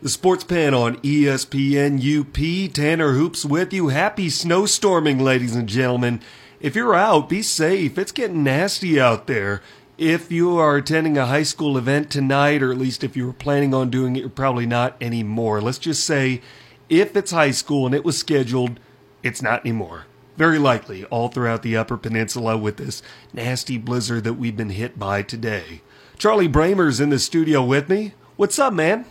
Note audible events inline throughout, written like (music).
The Sports Pen on ESPN UP. Tanner Hoops with you. Happy snowstorming, ladies and gentlemen. If you're out, be safe. It's getting nasty out there. If you are attending a high school event tonight, or at least if you were planning on doing it, you're probably not anymore. Let's just say if it's high school and it was scheduled, it's not anymore. Very likely all throughout the Upper Peninsula with this nasty blizzard that we've been hit by today. Charlie Bramer's in the studio with me. What's up, man?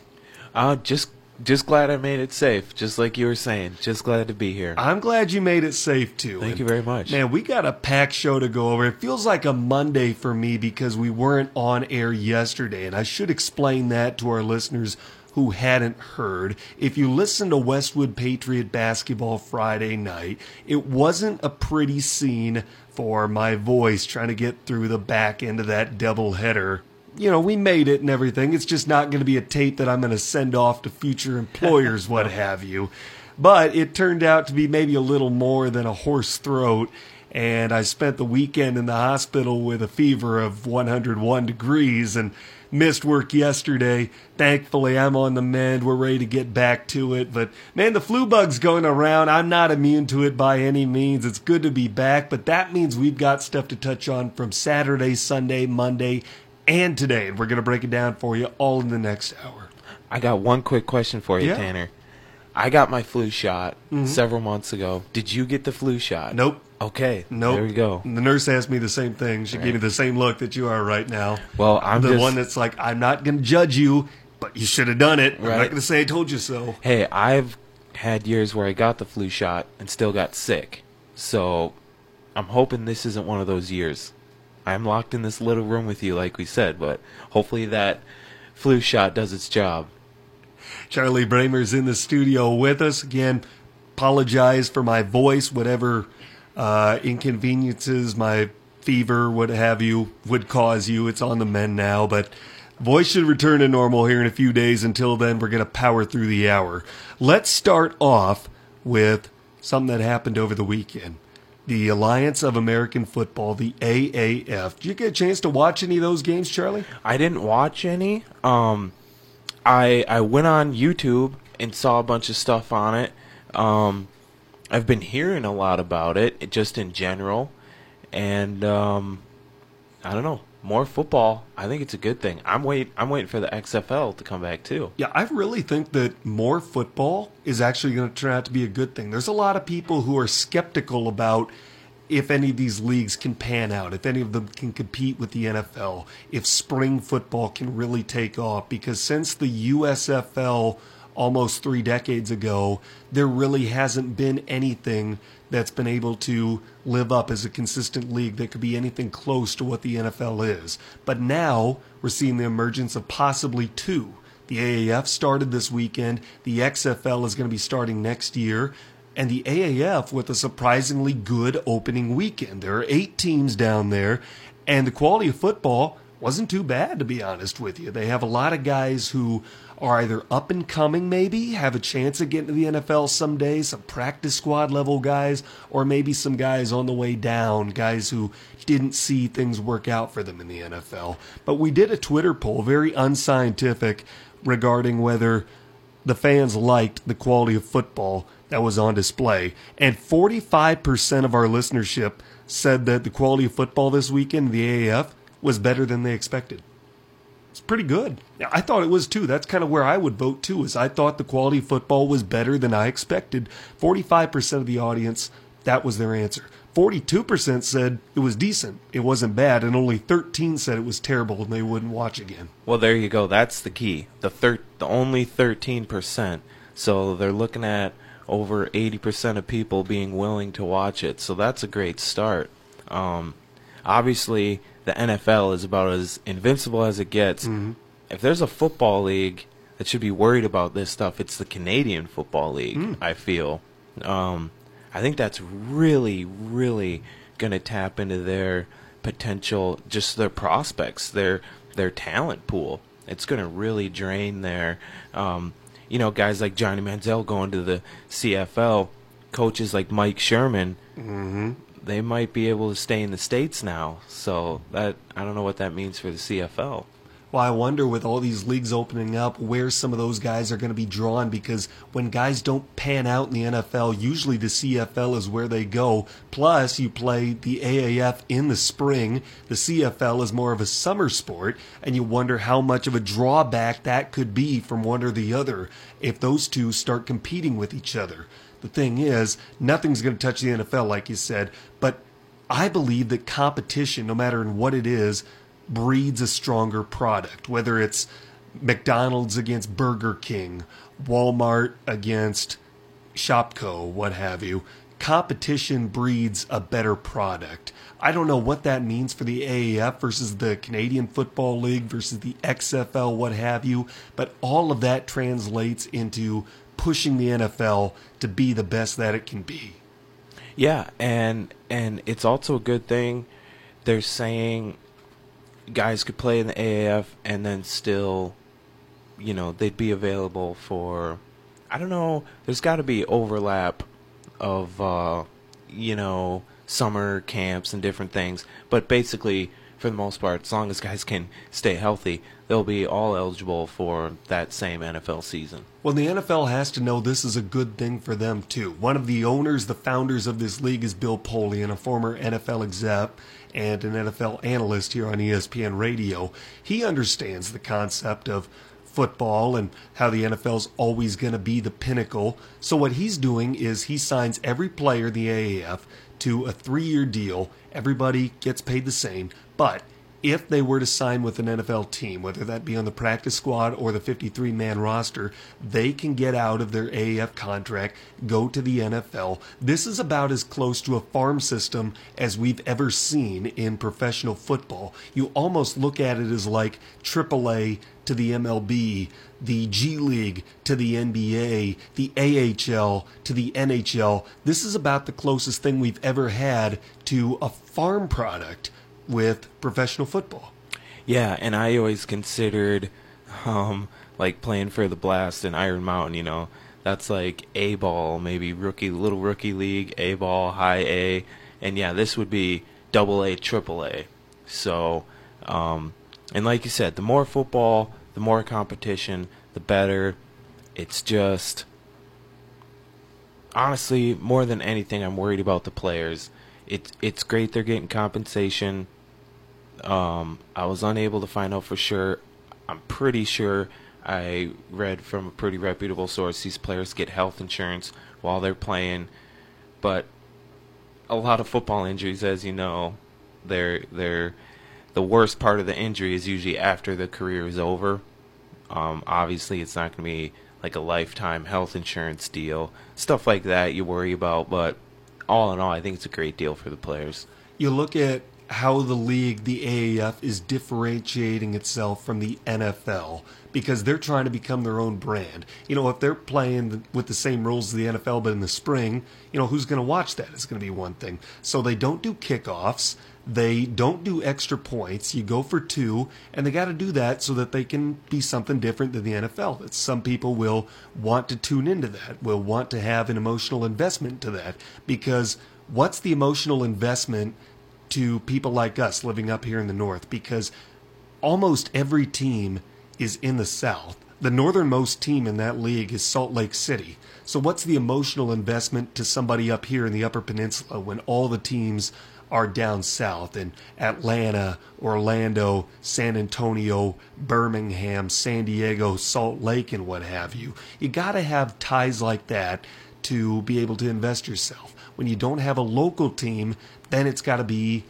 Uh, just just glad I made it safe, just like you were saying. Just glad to be here. I'm glad you made it safe too. Thank And, you very much. Man, we got a packed show to go over. It feels like a Monday for me because we weren't on air yesterday, and I should explain that to our listeners who hadn't heard. If you listened to Westwood Patriot basketball Friday night, it wasn't a pretty scene for my voice trying to get through the back end of that doubleheader. You know, we made it and everything. It's just not going to be a tape that I'm going to send off to future employers, (laughs) what have you. But it turned out to be maybe a little more than a hoarse throat. And I spent the weekend in the hospital with a fever of 101 degrees and missed work yesterday. Thankfully, I'm on the mend. We're ready to get back to it. But man, the flu bug's going around. I'm not immune to it by any means. It's good to be back, but that means we've got stuff to touch on from Saturday, Sunday, Monday, and today. And we're going to break it down for you all in the next hour. I got one quick question for you, Yeah. Tanner. I got my flu shot mm-hmm. several months ago. Did you get the flu shot? Nope. Okay. Nope. There we go. The nurse asked me the same thing. She gave me the same look that you are right now. Well, I'm the just- one that's like, I'm not going to judge you, but you should have done it. I'm not going to say I told you so. Hey, I've had years where I got the flu shot and still got sick. So I'm hoping this isn't one of those years. I'm locked in this little room with you, like we said, but hopefully that flu shot does its job. Charlie Bramer's in the studio with us again. Apologize for my voice, whatever uh, inconveniences my fever, what have you, would cause you. It's on the mend now, but voice should return to normal here in a few days. Until then, we're going to power through the hour. Let's start off with something that happened over the weekend. The Alliance of American Football, the AAF. Did you get a chance to watch any of those games, Charlie? I didn't watch any. Um, I I went on YouTube and saw a bunch of stuff on it. Um, I've been hearing a lot about it, just in general, and um, I don't know more football. I think it's a good thing. I'm wait I'm waiting for the XFL to come back too. Yeah, I really think that more football is actually going to turn out to be a good thing. There's a lot of people who are skeptical about if any of these leagues can pan out, if any of them can compete with the NFL, if spring football can really take off. Because since the USFL almost three decades ago, there really hasn't been anything that's been able to live up as a consistent league that could be anything close to what the NFL is. But now we're seeing the emergence of possibly two. The AAF started this weekend. The XFL is going to be starting next year. And the AAF with a surprisingly good opening weekend. There are eight teams down there, and the quality of football wasn't too bad, to be honest with you. They have a lot of guys who are either up and coming, maybe, have a chance of getting to the NFL someday, some practice squad level guys, or maybe some guys on the way down, guys who didn't see things work out for them in the NFL. But we did a Twitter poll, very unscientific, regarding whether the fans liked the quality of football that was on display. And 45% of our listenership said that the quality of football this weekend the AAF was better than they expected. It's pretty good. I thought it was too. That's kind of where I would vote too. Is I thought the quality of football was better than I expected. 45% of the audience that was their answer. 42% said it was decent. It wasn't bad and only 13 said it was terrible and they wouldn't watch again. Well, there you go. That's the key. The thir- the only 13%. So they're looking at over 80% of people being willing to watch it. So that's a great start. Um, obviously, the NFL is about as invincible as it gets. If there's a football league that should be worried about this stuff, it's the Canadian Football League, I feel. Um, I think that's really, really going to tap into their potential, just their prospects, their their talent pool. It's going to really drain their, um, you know, guys like Johnny Manziel going to the CFL, coaches like Mike Sherman. Mm-hmm. They might be able to stay in the states now. So that I don't know what that means for the CFL. Well, I wonder with all these leagues opening up where some of those guys are going to be drawn because when guys don't pan out in the NFL, usually the CFL is where they go. Plus, you play the AAF in the spring. The CFL is more of a summer sport, and you wonder how much of a drawback that could be from one or the other if those two start competing with each other. The thing is, nothing's going to touch the NFL, like you said, but I believe that competition, no matter in what it is, breeds a stronger product, whether it's McDonald's against Burger King, Walmart against Shopko, what have you. Competition breeds a better product. I don't know what that means for the AAF versus the Canadian Football League versus the XFL, what have you, but all of that translates into pushing the NFL to be the best that it can be. Yeah, and and it's also a good thing. They're saying guys could play in the AAF and then still, you know, they'd be available for. I don't know. There's got to be overlap of, uh, you know, summer camps and different things. But basically, for the most part, as long as guys can stay healthy, they'll be all eligible for that same NFL season. Well, the NFL has to know this is a good thing for them, too. One of the owners, the founders of this league, is Bill Polian, a former NFL exec and an NFL analyst here on ESPN Radio. He understands the concept of football and how the NFL's always going to be the pinnacle. So, what he's doing is he signs every player, the AAF, to a three year deal. Everybody gets paid the same, but if they were to sign with an NFL team, whether that be on the practice squad or the 53 man roster, they can get out of their AAF contract, go to the NFL. This is about as close to a farm system as we've ever seen in professional football. You almost look at it as like AAA to the MLB, the G League to the NBA, the AHL to the NHL. This is about the closest thing we've ever had to a farm product with professional football. Yeah, and I always considered um, like playing for the Blast and Iron Mountain. You know, that's like A ball, maybe rookie, little rookie league, A ball, high A, and yeah, this would be double A, triple A. So, um, and like you said, the more football, the more competition, the better. It's just honestly more than anything, I'm worried about the players. It's it's great they're getting compensation um, I was unable to find out for sure. I'm pretty sure I read from a pretty reputable source these players get health insurance while they're playing, but a lot of football injuries, as you know, they're they're the worst part of the injury is usually after the career is over. Um, obviously, it's not going to be like a lifetime health insurance deal, stuff like that you worry about. But all in all, I think it's a great deal for the players. You look at how the league, the AAF, is differentiating itself from the NFL because they're trying to become their own brand. You know, if they're playing with the same rules as the NFL but in the spring, you know, who's going to watch that? It's going to be one thing. So they don't do kickoffs. They don't do extra points. You go for two, and they got to do that so that they can be something different than the NFL. That some people will want to tune into that, will want to have an emotional investment to that. Because what's the emotional investment to people like us living up here in the north because almost every team is in the south. The northernmost team in that league is Salt Lake City. So, what's the emotional investment to somebody up here in the Upper Peninsula when all the teams are down south in Atlanta, Orlando, San Antonio, Birmingham, San Diego, Salt Lake, and what have you? You got to have ties like that to be able to invest yourself. When you don't have a local team then it's got to be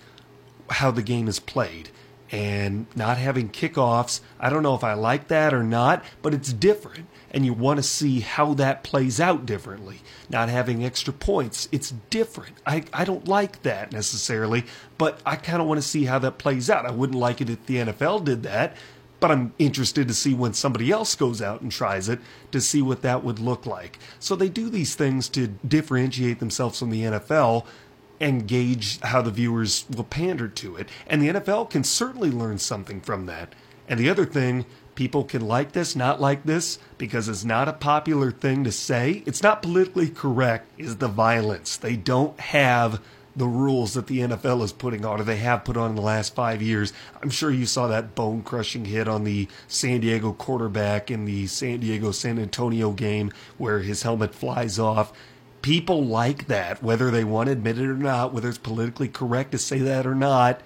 how the game is played. And not having kickoffs, I don't know if I like that or not, but it's different. And you want to see how that plays out differently. Not having extra points, it's different. I, I don't like that necessarily, but I kind of want to see how that plays out. I wouldn't like it if the NFL did that, but I'm interested to see when somebody else goes out and tries it to see what that would look like. So they do these things to differentiate themselves from the NFL and gauge how the viewers will pander to it. And the NFL can certainly learn something from that. And the other thing, people can like this, not like this, because it's not a popular thing to say. It's not politically correct, is the violence. They don't have the rules that the NFL is putting on, or they have put on in the last five years. I'm sure you saw that bone crushing hit on the San Diego quarterback in the San Diego San Antonio game where his helmet flies off. People like that, whether they want to admit it or not, whether it's politically correct to say that or not.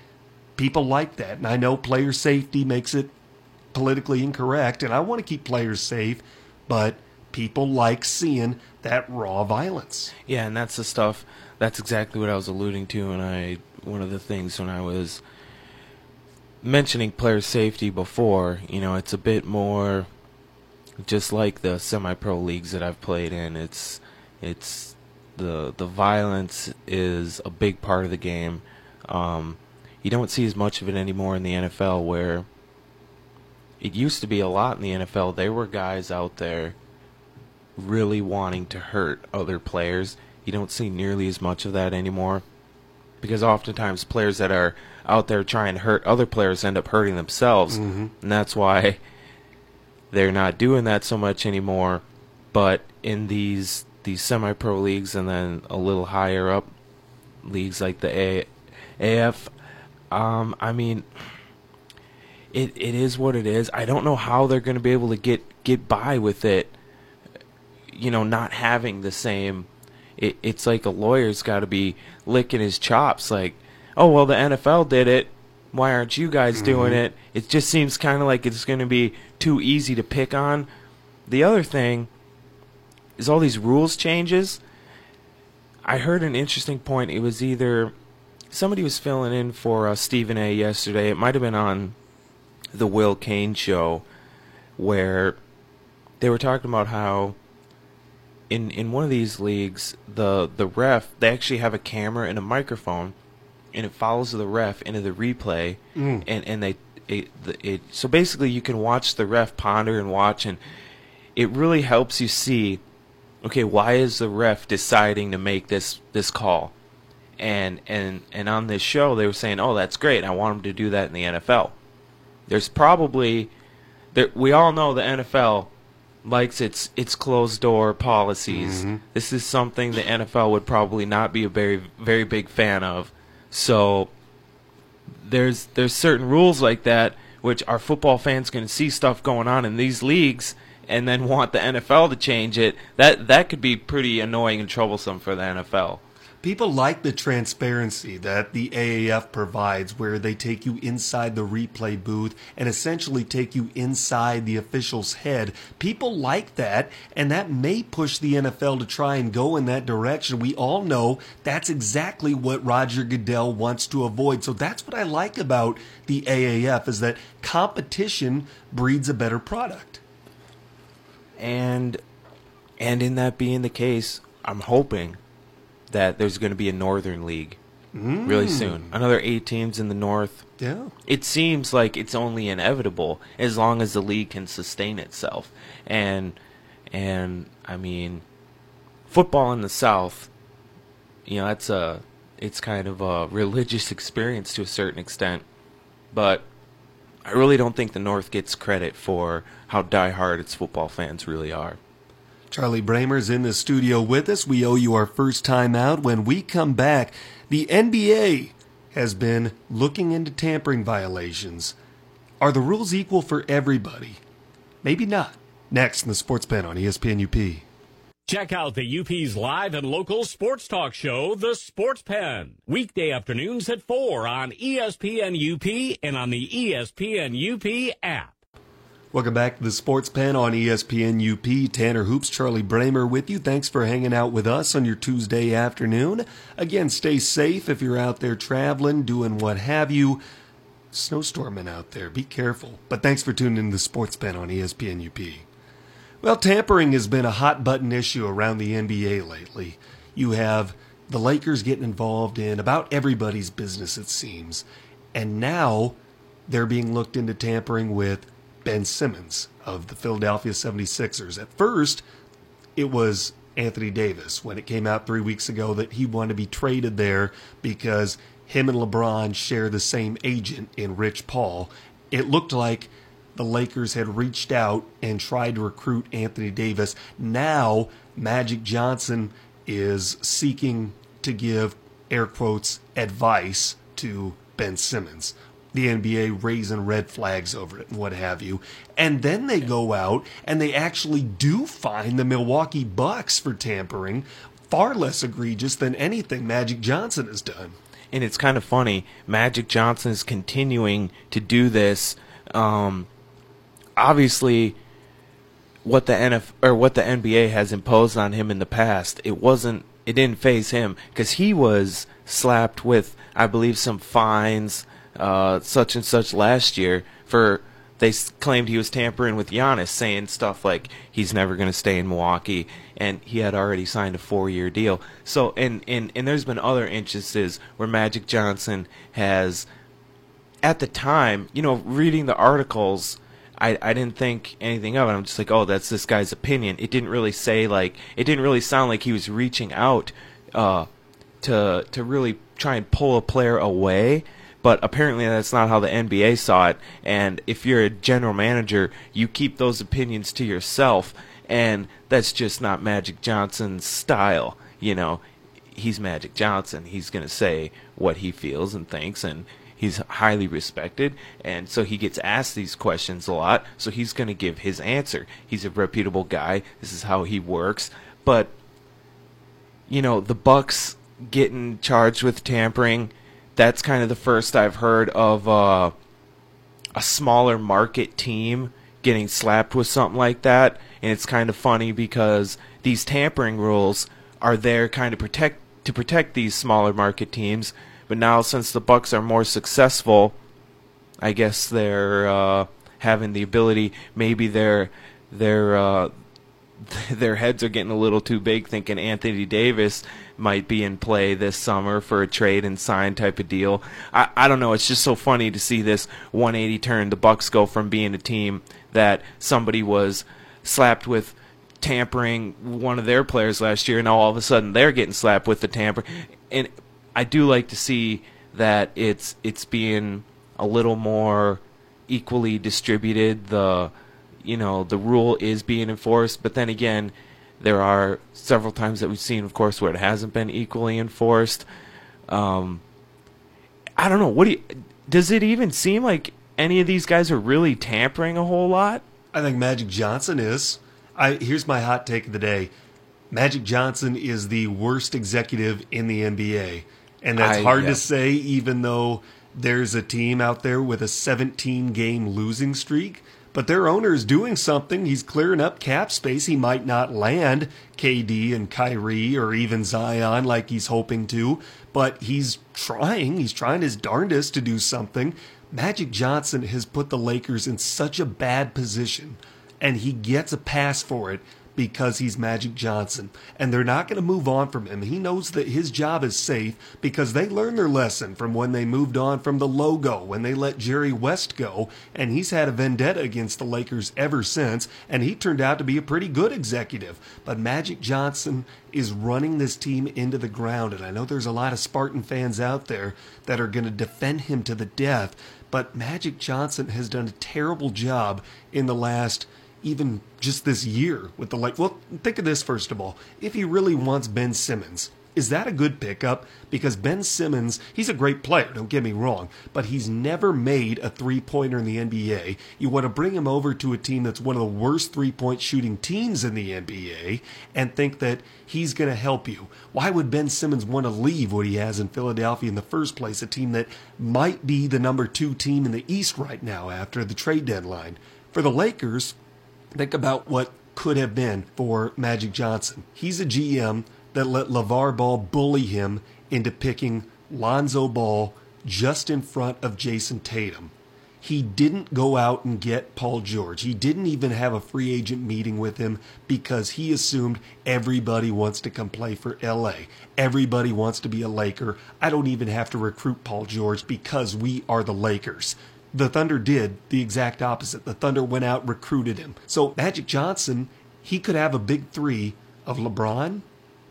People like that. And I know player safety makes it politically incorrect, and I want to keep players safe, but people like seeing that raw violence. Yeah, and that's the stuff. That's exactly what I was alluding to, and I one of the things when I was mentioning player safety before. You know, it's a bit more just like the semi-pro leagues that I've played in. It's it's the the violence is a big part of the game. Um, you don't see as much of it anymore in the NFL, where it used to be a lot in the NFL. There were guys out there really wanting to hurt other players. You don't see nearly as much of that anymore because oftentimes players that are out there trying to hurt other players end up hurting themselves, Mhm. and that's why they're not doing that so much anymore. But in these these semi-pro leagues and then a little higher up leagues like the A- AF, um, I mean, it it is what it is. I don't know how they're going to be able to get get by with it. You know, not having the same. It, it's like a lawyer's got to be licking his chops. Like, oh well, the NFL did it. Why aren't you guys doing it? It just seems kind of like it's going to be too easy to pick on. The other thing is all these rules changes. I heard an interesting point. It was either somebody was filling in for uh, Stephen A. yesterday. It might have been on the Will Cain show, where they were talking about how in in one of these leagues the the ref they actually have a camera and a microphone, and it follows the ref into the replay, Mm. and and they it, it so basically you can watch the ref ponder and watch and it really helps you see okay why is the ref deciding to make this this call? And and and on this show they were saying oh that's great. I want him to do that in the nfl there's probably there, we all know the nfl likes its its closed door policies mm-hmm. this is something the nfl would probably not be a very very big fan of so there's there's certain rules like that which our football fans can see stuff going on in these leagues and then want the NFL to change it. That that could be pretty annoying and troublesome for the NFL. People like the transparency that the AAF provides, where they take you inside the replay booth and essentially take you inside the official's head. People like that, and that may push the NFL to try and go in that direction. We all know that's exactly what Roger Goodell wants to avoid. So that's what I like about the AAF is that competition breeds a better product. And and in that being the case, I'm hoping that there's going to be a Northern League really mm. soon. Another eight teams in the North. Yeah. it seems like it's only inevitable as long as the league can sustain itself and and i mean football in the south you know that's a it's kind of a religious (laughs) experience to a certain extent but i really don't think the north gets credit for how diehard its football fans really are Charlie Bramer's in the studio with us. We owe you our first time out. When we come back, the NBA has been looking into tampering violations. Are the rules equal for everybody? Maybe not. Next in the Sports Pen on ESPN UP. Check out the UP's live and local sports talk show, The Sports Pen. Weekday afternoons at 4 on ESPN UP and on the ESPN UP app. Welcome back to the Sports Pen on ESPN UP. Tanner Hoops, Charlie Bramer with you. Thanks for hanging out with us on your Tuesday afternoon. Again, stay safe if you're out there traveling, doing what have you. Snowstorming out there. Be careful. But thanks for tuning in to the Sports Pen on ESPN UP. Well, tampering has been a hot button issue around the NBA lately. You have the Lakers getting involved in about everybody's business, it seems. And now they're being looked into tampering with Ben Simmons of the Philadelphia 76ers. At first, it was Anthony Davis when it came out three weeks ago that he wanted to be traded there because him and LeBron share the same agent in Rich Paul. It looked like the Lakers had reached out and tried to recruit Anthony Davis. Now, Magic Johnson is seeking to give air quotes, advice to Ben Simmons. The NBA raising red flags over it and what have you. And then they go out and they actually do fine the Milwaukee Bucks for tampering, far less egregious than anything Magic Johnson has done. and it's kind of funny. Magic Johnson is continuing to do this. Um, obviously, what the NF or what the NBA has imposed on him in the past, it wasn't. It didn't faze him because he was slapped with, I believe, some fines, uh, such and such last year for. They claimed he was tampering with Giannis, saying stuff like he's never going to stay in Milwaukee, and he had already signed a four-year deal. So, and and and there's been other instances where Magic Johnson has at the time, you know, reading the articles, I, I didn't think anything of it. I'm just like, oh, that's this guy's opinion. It didn't really say like, it didn't really sound like he was reaching out uh, to to really try and pull a player away. But apparently, that's not how the NBA saw it. And if you're a general manager, you keep those opinions to yourself, and that's just not Magic Johnson's style. You know, he's Magic Johnson. He's going to say what he feels and thinks, and he's highly respected. And so he gets asked these questions a lot, so he's going to give his answer. He's a reputable guy. This is how he works. But, you know, the Bucks getting charged with tampering, that's kind of the first I've heard of uh, a smaller market team getting slapped with something like that. And it's kind of funny because these tampering rules are there kind of protect to protect these smaller market teams. But now since the Bucks are more successful, I guess they're uh, having the ability. Maybe they're they're uh, (laughs) their heads are getting a little too big, thinking Anthony Davis might be in play this summer for a trade and sign type of deal. I, I don't know. It's just so funny to see this 180 turn. The Bucks go from being a team that somebody was slapped with tampering one of their players last year, and now all of a sudden they're getting slapped with the tamper. And I do like to see that it's it's being a little more equally distributed. The you know the rule is being enforced, but then again, there are several times that we've seen, of course, where it hasn't been equally enforced. Um, I don't know. What do you, does it even seem like any of these guys are really tampering a whole lot? I think Magic Johnson is. I here's my hot take of the day. Magic Johnson is the worst executive in the NBA. And that's I- hard yeah. to say even though there's a team out there with a 17 game losing streak, but their owner is doing something. He's clearing up cap space. He might not land KD and Kyrie or even Zion like he's hoping to, but he's trying. He's trying his darndest to do something. Magic Johnson has put the Lakers in such a bad position, and he gets a pass for it because he's Magic Johnson. And they're not going to move on from him. He knows that his job is safe because they learned their lesson from when they moved on from the logo, when they let Jerry West go. And he's had a vendetta against the Lakers ever since. And he turned out to be a pretty good executive. But Magic Johnson is running this team into the ground. And I know there's a lot of Spartan fans out there that are going to defend him to the death. But Magic Johnson has done a terrible job in the last even just this year with the like well think of this first of all. If he really wants ben simmons is that a good pickup? Because ben simmons he's a great player don't get me wrong but he's never made a three-pointer in the nba you want to bring him over to a team that's one of the worst three-point shooting teams in the nba and think that he's going to help you. Why would ben simmons want to leave what he has in philadelphia in the first place a team that might be the number two team in the east right now after the trade deadline? For the lakers Think about what could have been for Magic Johnson. He's a GM that let LeVar Ball bully him into picking Lonzo Ball just in front of Jayson Tatum. He didn't go out and get Paul George. He didn't even have a free agent meeting with him because he assumed everybody wants to come play for LA. Everybody wants to be a Laker. I don't even have to recruit Paul George because we are the Lakers. The Thunder did the exact opposite. The Thunder went out, recruited him. So Magic Johnson, he could have a big three of LeBron,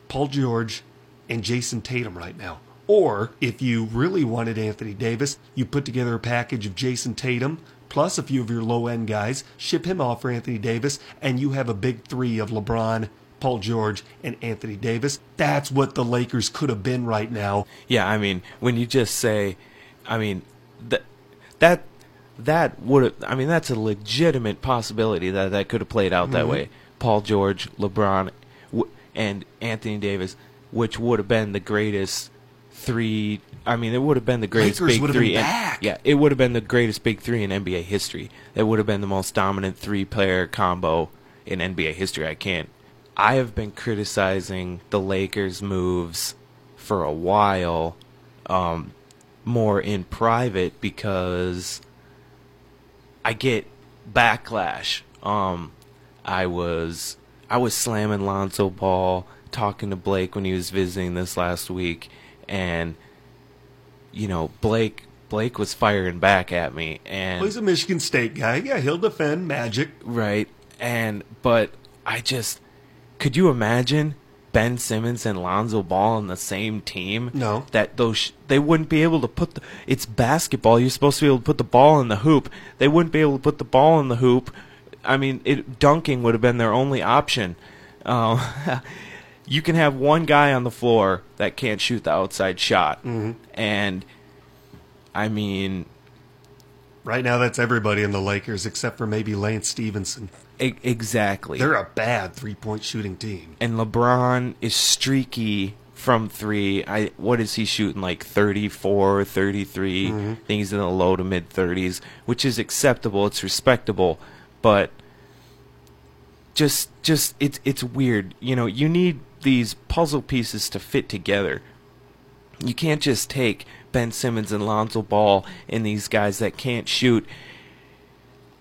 Paul George, and Jayson Tatum right now. Or if you really wanted Anthony Davis, you put together a package of Jayson Tatum plus a few of your low end guys, ship him off for Anthony Davis, and you have a big three of LeBron, Paul George, and Anthony Davis. That's what the Lakers could have been right now. Yeah, I mean, when you just say, I mean, that that that would have I mean, that's a legitimate possibility that that could have played out that way. Paul George, LeBron, w- and Anthony Davis, which would have been the greatest three. I mean, it would have been the greatest Lakers big would have been three. in- back. yeah, it would have been the greatest big three in NBA history. It would have been the most dominant three-player combo in NBA history. I can't. I have been criticizing the Lakers' moves for a while, um, more in private because I get backlash. Um, I was I was slamming Lonzo Ball, talking to Blake when he was visiting this last week, and you know Blake Blake was firing back at me, and Well, he's a Michigan State guy. Yeah, he'll defend Magic. right, and but I just could you imagine Ben Simmons and Lonzo Ball on the same team? No. that those sh- they wouldn't be able to put the it's basketball. You're supposed to be able to put the ball in the hoop. They wouldn't be able to put the ball in the hoop. I mean, it, dunking would have been their only option. Uh, (laughs) you can have one guy on the floor that can't shoot the outside shot, and I mean, Right now, that's everybody in the Lakers except for maybe Lance Stephenson. E- exactly. They're a bad three point shooting team. and LeBron is streaky from three. I what is he shooting like 34, 33? Mm-hmm. I think he's in the low to mid 30s, which is acceptable. It's respectable, but just just it's it's weird. You know, you need these puzzle pieces to fit together. You can't just take Ben Simmons and Lonzo Ball and these guys that can't shoot.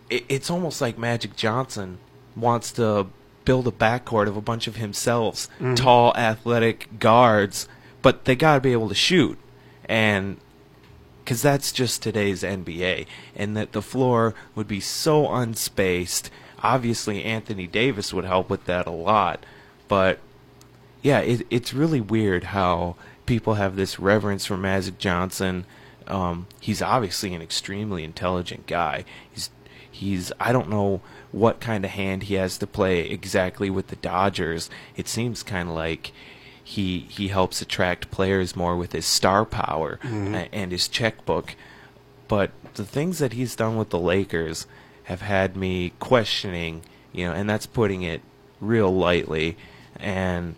It, it's almost like Magic Johnson wants to build a backcourt of a bunch of himself, tall, athletic guards, but they got to be able to shoot. And because that's just today's NBA, and that the floor would be so unspaced. Obviously, Anthony Davis would help with that a lot, but yeah, it, it's really weird how people have this reverence for Magic Johnson. Um, he's obviously an extremely intelligent guy. He's he's I don't know what kind of hand he has to play exactly with the Dodgers. It seems kind of like he he helps attract players more with his star power mm-hmm. a- and his checkbook. But the things that he's done with the Lakers have had me questioning, you know, and that's putting it real lightly. And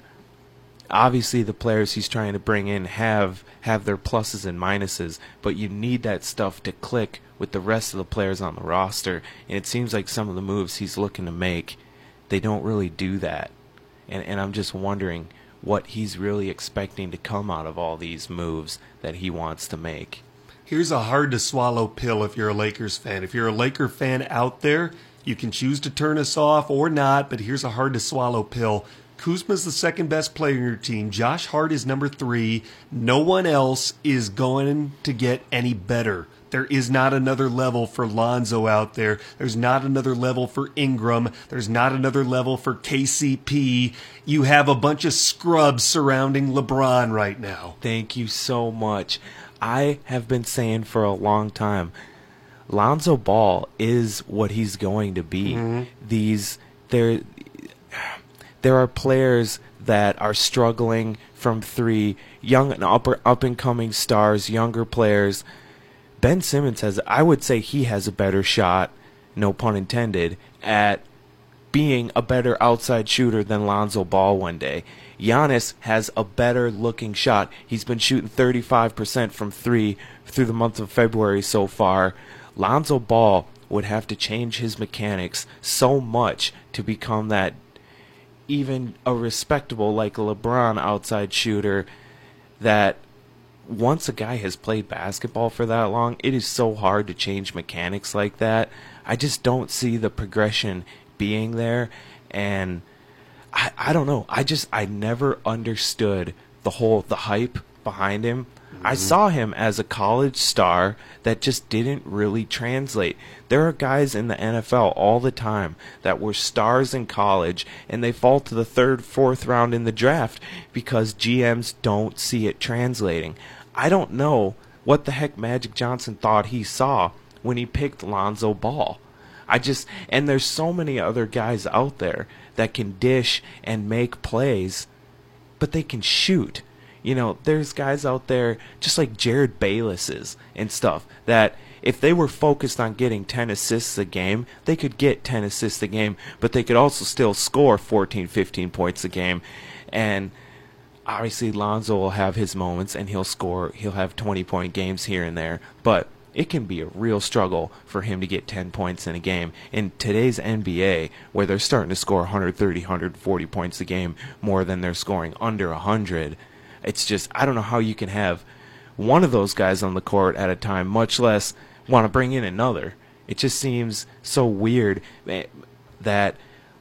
obviously the players he's trying to bring in have have their pluses and minuses, but you need that stuff to click with the rest of the players on the roster. And it seems like some of the moves he's looking to make, they don't really do that. And and I'm just wondering what he's really expecting to come out of all these moves that he wants to make. Here's a hard to swallow pill if you're a Lakers fan. If you're a Laker fan out there, you can choose to turn us off or not, but here's a hard to swallow pill. Kuzma's the second best player in your team. Josh Hart is number three. No one else is going to get any better. There is not another level for Lonzo out there. There's not another level for Ingram. There's not another level for KCP. You have a bunch of scrubs surrounding LeBron right now. Thank you so much. I have been saying for a long time, Lonzo Ball is what he's going to be. Mm-hmm. These there there are players that are struggling from three, young and upper up and coming stars, younger players. Ben Simmons has I would say he has a better shot, no pun intended, at being a better outside shooter than Lonzo Ball one day. Giannis has a better looking shot. He's been shooting 35% from 3 through the month of February so far. Lonzo Ball would have to change his mechanics so much to become that even a respectable like LeBron outside shooter that once a guy has played basketball for that long, it is so hard to change mechanics like that. I just don't see the progression being there and I, I don't know. I just I never understood the whole the hype behind him. I mm-hmm. saw him as a college star that just didn't really translate. There are guys in the NFL all the time that were stars in college and they fall to the third, fourth round in the draft because GMs don't see it translating. I don't know what the heck Magic Johnson thought he saw when he picked Lonzo Ball. I just and there's so many other guys out there that can dish and make plays, but they can shoot. You know, there's guys out there just like Jerryd Bayless is and stuff that if they were focused on getting 10 assists a game, they could get 10 assists a game, but they could also still score 14, 15 points a game. And obviously Lonzo will have his moments and he'll score, he'll have 20 point games here and there, but it can be a real struggle for him to get 10 points in a game. In today's NBA, where they're starting to score 130, 140 points a game more than they're scoring under 100, it's just, I don't know how you can have one of those guys on the court at a time, much less want to bring in another. It just seems so weird eh, that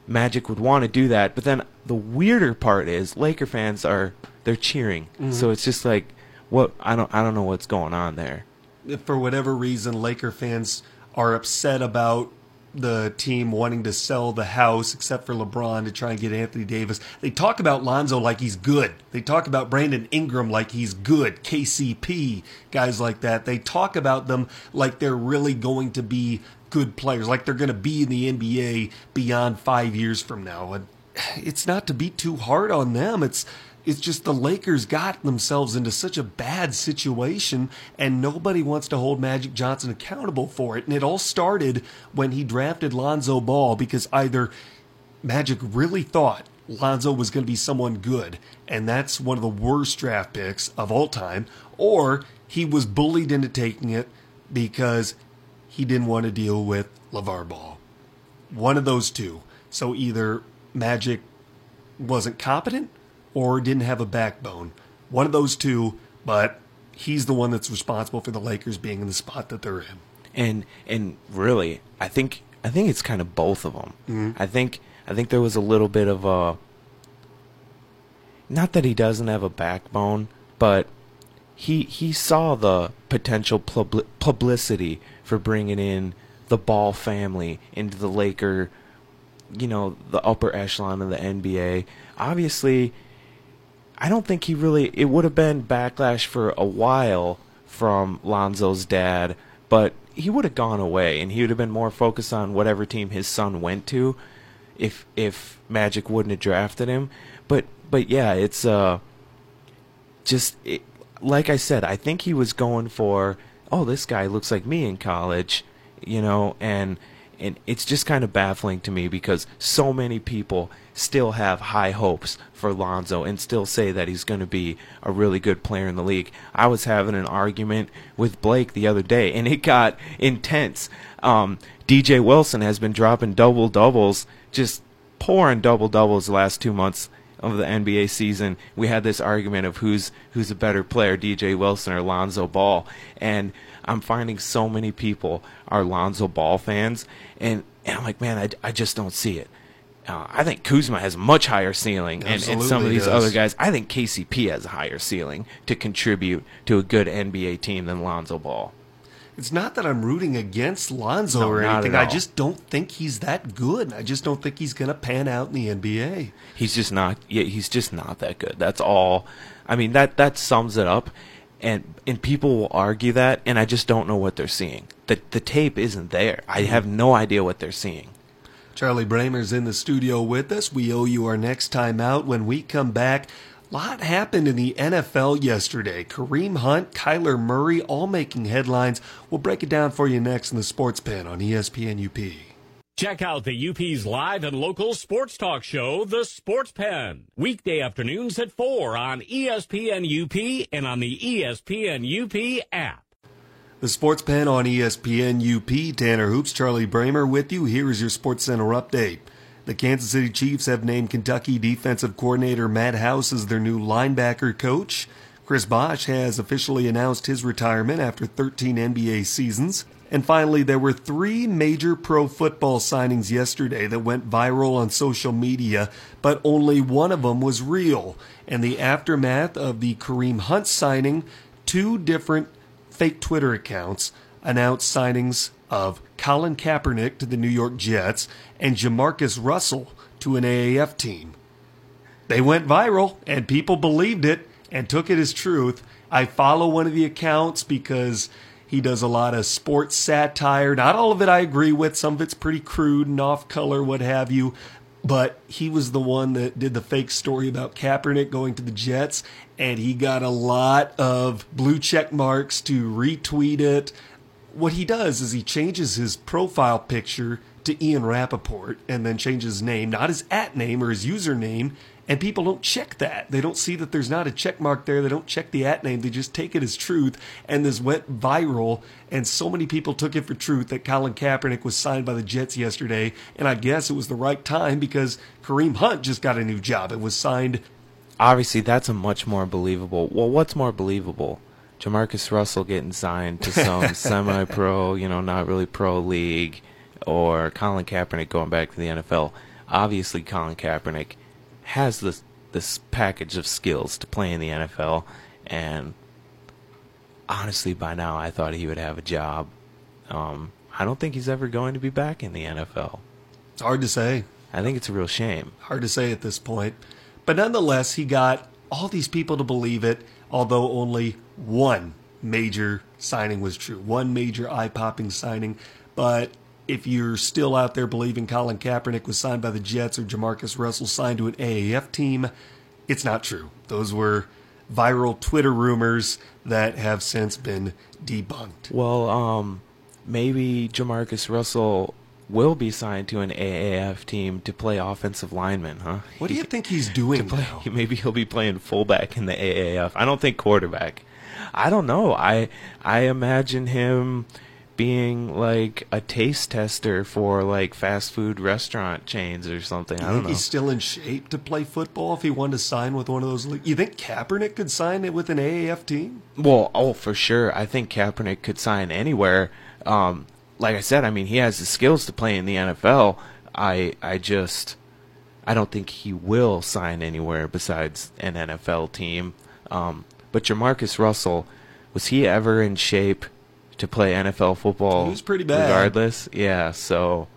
Magic would want to do that. But then the weirder part is Laker fans are they're cheering. Mm-hmm. So it's just like what I don't I don't know what's going on there. For whatever reason, Laker fans are upset about the team wanting to sell the house, except for LeBron, to try and get Anthony Davis. They talk about Lonzo like he's good. They talk about Brandon Ingram like he's good. KCP, guys like that. They talk about them like they're really going to be good players, like they're going to be in the NBA beyond five years from now. And it's not to be too hard on them. It's it's just the Lakers got themselves into such a bad situation, and nobody wants to hold Magic Johnson accountable for it. And it all started when he drafted Lonzo Ball because either Magic really thought Lonzo was going to be someone good, and that's one of the worst draft picks of all time, or he was bullied into taking it because he didn't want to deal with LeVar Ball. One of those two. So either Magic wasn't competent or didn't have a backbone. One of those two, but he's the one that's responsible for the Lakers being in the spot that they're in. And and really, I think I think it's kind of both of them. Mm-hmm. I think I think there was a little bit of a not that he doesn't have a backbone, but he he saw the potential pub- publicity for bringing in the Ball family into the Laker, you know, the upper echelon of the NBA. Obviously, I don't think he really. It would have been backlash for a while from Lonzo's dad, but he would have gone away, and he would have been more focused on whatever team his son went to, if if Magic wouldn't have drafted him. But but yeah, it's uh, just it, like I said, I think he was going for, oh, this guy looks like me in college, you know, and and it's just kind of baffling to me because so many people still have high hopes for Lonzo and still say that he's going to be a really good player in the league. I was having an argument with Blake the other day, and it got intense. Um, DJ Wilson has been dropping double doubles, just pouring double doubles the last two months of the NBA season. We had this argument of who's who's a better player, DJ Wilson or Lonzo Ball, and I'm finding so many people are Lonzo Ball fans, and, and I'm like, man, I, I just don't see it. Uh, I think Kuzma has a much higher ceiling, and, and some of these other guys, I think KCP has a higher ceiling to contribute to a good NBA team than Lonzo Ball. It's not that I'm rooting against Lonzo no, or anything. I just don't think he's that good. I just don't think he's going to pan out in the NBA. He's just not. Yeah, he's just not that good. That's all. I mean that that sums it up and and people will argue that, and I just don't know what they're seeing. The the tape isn't there. I mm-hmm. have no idea what they're seeing. Charlie Bramer's in the studio with us. We owe you our next time out. When we come back, a lot happened in the NFL yesterday. Kareem Hunt, Kyler Murray, all making headlines. We'll break it down for you next in the Sports Pen on ESPN UP. Check out the UP's live and local sports talk show, The Sports Pen. Weekday afternoons at 4 on ESPN UP and on the ESPN UP app. The Sports Pen on ESPN UP. Tanner Hoops, Charlie Bramer with you. Here is your Sports Center update. The Kansas City Chiefs have named Kentucky defensive coordinator Matt House as their new linebacker coach. Chris Bosh has officially announced his retirement after 13 NBA seasons. And finally, there were three major pro football signings yesterday that went viral on social media, but only one of them was real. And the aftermath of the Kareem Hunt signing, two different fake Twitter accounts announced signings of Colin Kaepernick to the New York Jets and JaMarcus Russell to an AAF team. They went viral, and people believed it and took it as truth. I follow one of the accounts because he does a lot of sports satire. Not all of it I agree with. Some of it's pretty crude and off color, what have you. but he was the one that did the fake story about Kaepernick going to the Jets, and he got a lot of blue check marks to retweet it. What he does is he changes his profile picture to Ian Rapoport and then changes his name, not his at name or his username, and people don't check that. They don't see that there's not a check mark there. They don't check the at name. They just take it as truth. And this went viral. And so many people took it for truth that Colin Kaepernick was signed by the Jets yesterday. And I guess it was the right time because Kareem Hunt just got a new job. It was signed. Obviously, that's a much more believable. Well, what's more believable? JaMarcus Russell getting signed to some (laughs) semi pro, you know, not really pro league, or Colin Kaepernick going back to the NFL. Obviously, Colin Kaepernick has this this package of skills to play in the NFL, and honestly, by now I thought he would have a job. Um, I don't think he's ever going to be back in the NFL. It's hard to say. I think it's a real shame. Hard to say at this point. But nonetheless, he got all these people to believe it, although only one major signing was true. One major eye popping signing. But if you're still out there believing Colin Kaepernick was signed by the Jets or JaMarcus Russell signed to an AAF team, it's not true. Those were viral Twitter rumors that have since been debunked. Well, um, maybe JaMarcus Russell will be signed to an AAF team to play offensive lineman, huh? What do you think he's doing play, now? (laughs) Maybe he'll be playing fullback in the AAF. I don't think quarterback. I don't know. I I imagine him being like a taste tester for like fast food restaurant chains or something. You I don't think know. he's still in shape to play football if he wanted to sign with one of those? You think Kaepernick could sign it with an AAF team? Well, oh, for sure. I think Kaepernick could sign anywhere. Um, like I said, I mean, he has the skills to play in the NFL. I, I just, I don't think he will sign anywhere besides an NFL team. Um, but JaMarcus Russell, was he ever in shape to play NFL football? He was pretty bad. Regardless, yeah. So,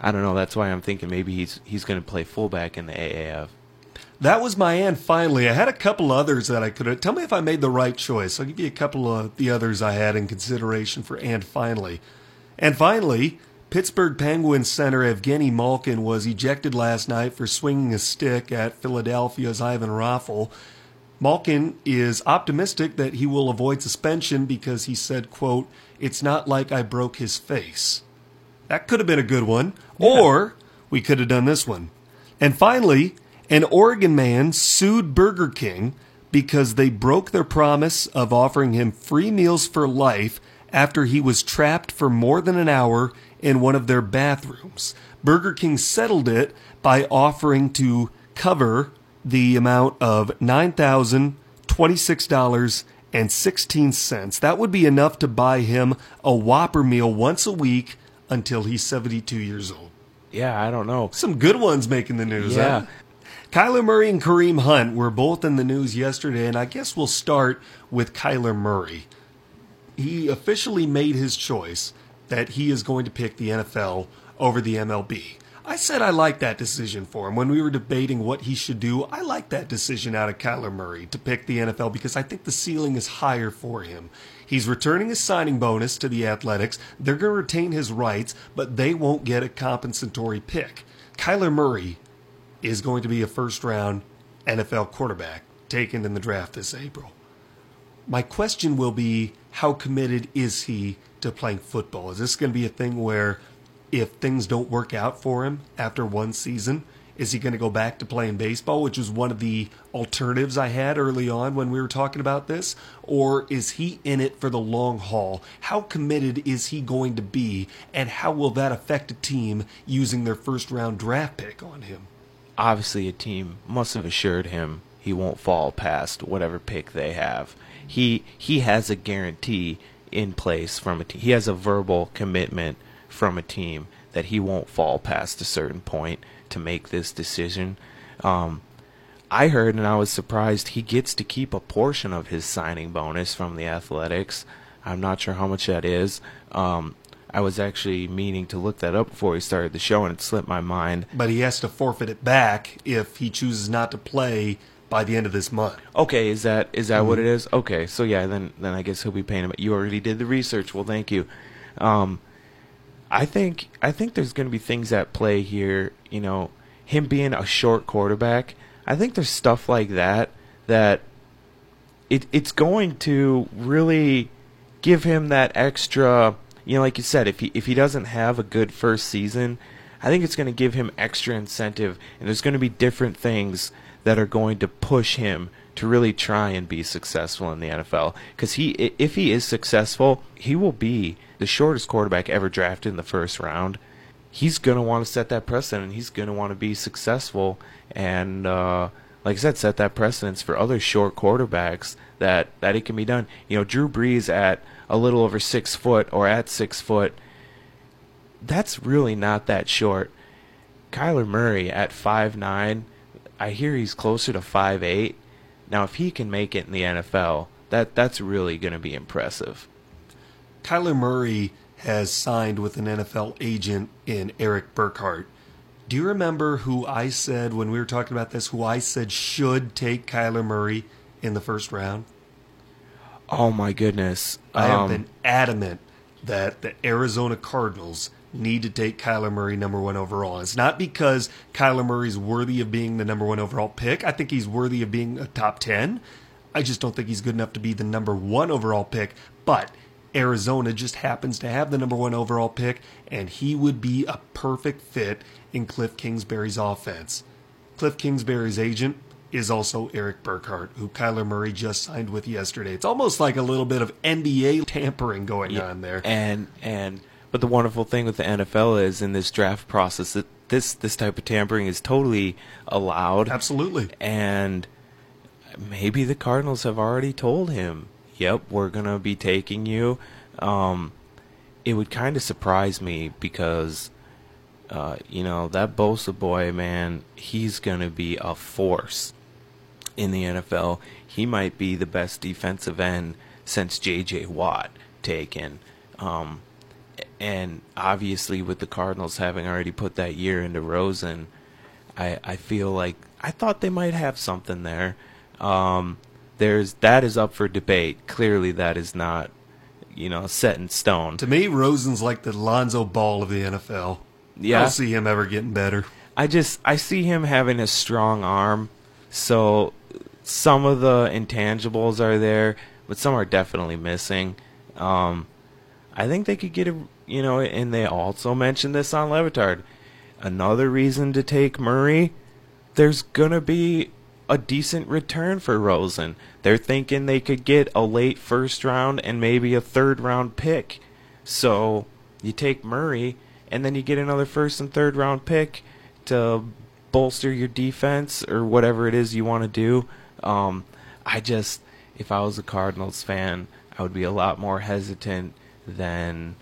I don't know. That's why I'm thinking maybe he's he's going to play fullback in the AAF. That was my end. finally. I had a couple others that I could have. Tell me if I made the right choice. I'll give you a couple of the others I had in consideration for and finally. And finally, Pittsburgh Penguins center Evgeny Malkin was ejected last night for swinging a stick at Philadelphia's Ivan Raffl. Malkin is optimistic that he will avoid suspension because he said, quote, it's not like I broke his face. That could have been a good one. Or we could have done this one. And finally, an Oregon man sued Burger King because they broke their promise of offering him free meals for life after he was trapped for more than an hour in one of their bathrooms. Burger King settled it by offering to cover the amount of $9,026.16. That would be enough to buy him a Whopper meal once a week until he's 72 years old. Yeah, I don't know. Some good ones making the news. Yeah. Huh? Kyler Murray and Kareem Hunt were both in the news yesterday, and I guess we'll start with Kyler Murray. He officially made his choice that he is going to pick the NFL over the MLB. I said I liked that decision for him. When we were debating what he should do, I liked that decision out of Kyler Murray to pick the NFL because I think the ceiling is higher for him. He's returning his signing bonus to the Athletics. They're going to retain his rights, but they won't get a compensatory pick. Kyler Murray is going to be a first round NFL quarterback taken in the draft this April. My question will be how committed is he to playing football? Is this going to be a thing where if things don't work out for him after one season, is he going to go back to playing baseball, which was one of the alternatives I had early on when we were talking about this? Or is he in it for the long haul? How committed is he going to be? And how will that affect a team using their first round draft pick on him? obviously a team must have assured him he won't fall past whatever pick they have. He he has a guarantee in place from a team. He has a verbal commitment from a team that he won't fall past a certain point to make this decision. Um, I heard and I was surprised he gets to keep a portion of his signing bonus from the Athletics. I'm not sure how much that is. Um, I was actually meaning to look that up before we started the show, and it slipped my mind. But he has to forfeit it back if he chooses not to play by the end of this month. Okay, is that is that what it is? Okay, so yeah, then then I guess he'll be paying him. You already did the research. Well, thank you. Um, I think I think there's going to be things at play here. You know, him being a short quarterback, I think there's stuff like that that it it's going to really give him that extra. You know, like you said, if he if he doesn't have a good first season, I think it's going to give him extra incentive, and there's going to be different things that are going to push him to really try and be successful in the NFL. Because he, if he is successful, he will be the shortest quarterback ever drafted in the first round. He's going to want to set that precedent. And he's going to want to be successful, and uh, like I said, set that precedence for other short quarterbacks that that it can be done. You know, Drew Brees at a little over six foot or at six foot, that's really not that short. Kyler Murray at five nine, I hear he's closer to five eight. Now, if he can make it in the NFL, that that's really going to be impressive. Kyler Murray has signed with an NFL agent in Erik Burkhardt. Do you remember who I said when we were talking about this? Who I said should take Kyler Murray in the first round? Oh my goodness! I have um, been adamant that the Arizona Cardinals need to take Kyler Murray number one overall. It's not because Kyler Murray's worthy of being the number one overall pick. I think he's worthy of being a top 10. I just don't think he's good enough to be the number one overall pick. But Arizona just happens to have the number one overall pick, and he would be a perfect fit in Cliff Kingsbury's offense. Cliff Kingsbury's agent is also Erik Burkhardt, who Kyler Murray just signed with yesterday. It's almost like a little bit of NBA tampering going yeah, on there. And and but the wonderful thing with the NFL is in this draft process that this this type of tampering is totally allowed. Absolutely. And maybe the Cardinals have already told him, "Yep, we're going to be taking you." Um, it would kind of surprise me because uh, you know, that Bosa boy, man, he's going to be a force in the NFL. He might be the best defensive end since J.J. Watt taken. Um, and obviously with the Cardinals having already put that year into Rosen, I I feel like I thought they might have something there. Um, there's that is up for debate. Clearly, that is not you know set in stone. To me, Rosen's like the Lonzo Ball of the NFL. Yeah, I don't see him ever getting better. I just I see him having a strong arm, so some of the intangibles are there, but some are definitely missing. Um, I think they could get a you know, and they also mentioned this on Le Batard. Another reason to take Murray, there's gonna be a decent return for Rosen. They're thinking they could get a late first round and maybe a third round pick. So you take Murray and then you get another first and third round pick to bolster your defense or whatever it is you want to do. Um, I just, if I was a Cardinals fan, I would be a lot more hesitant than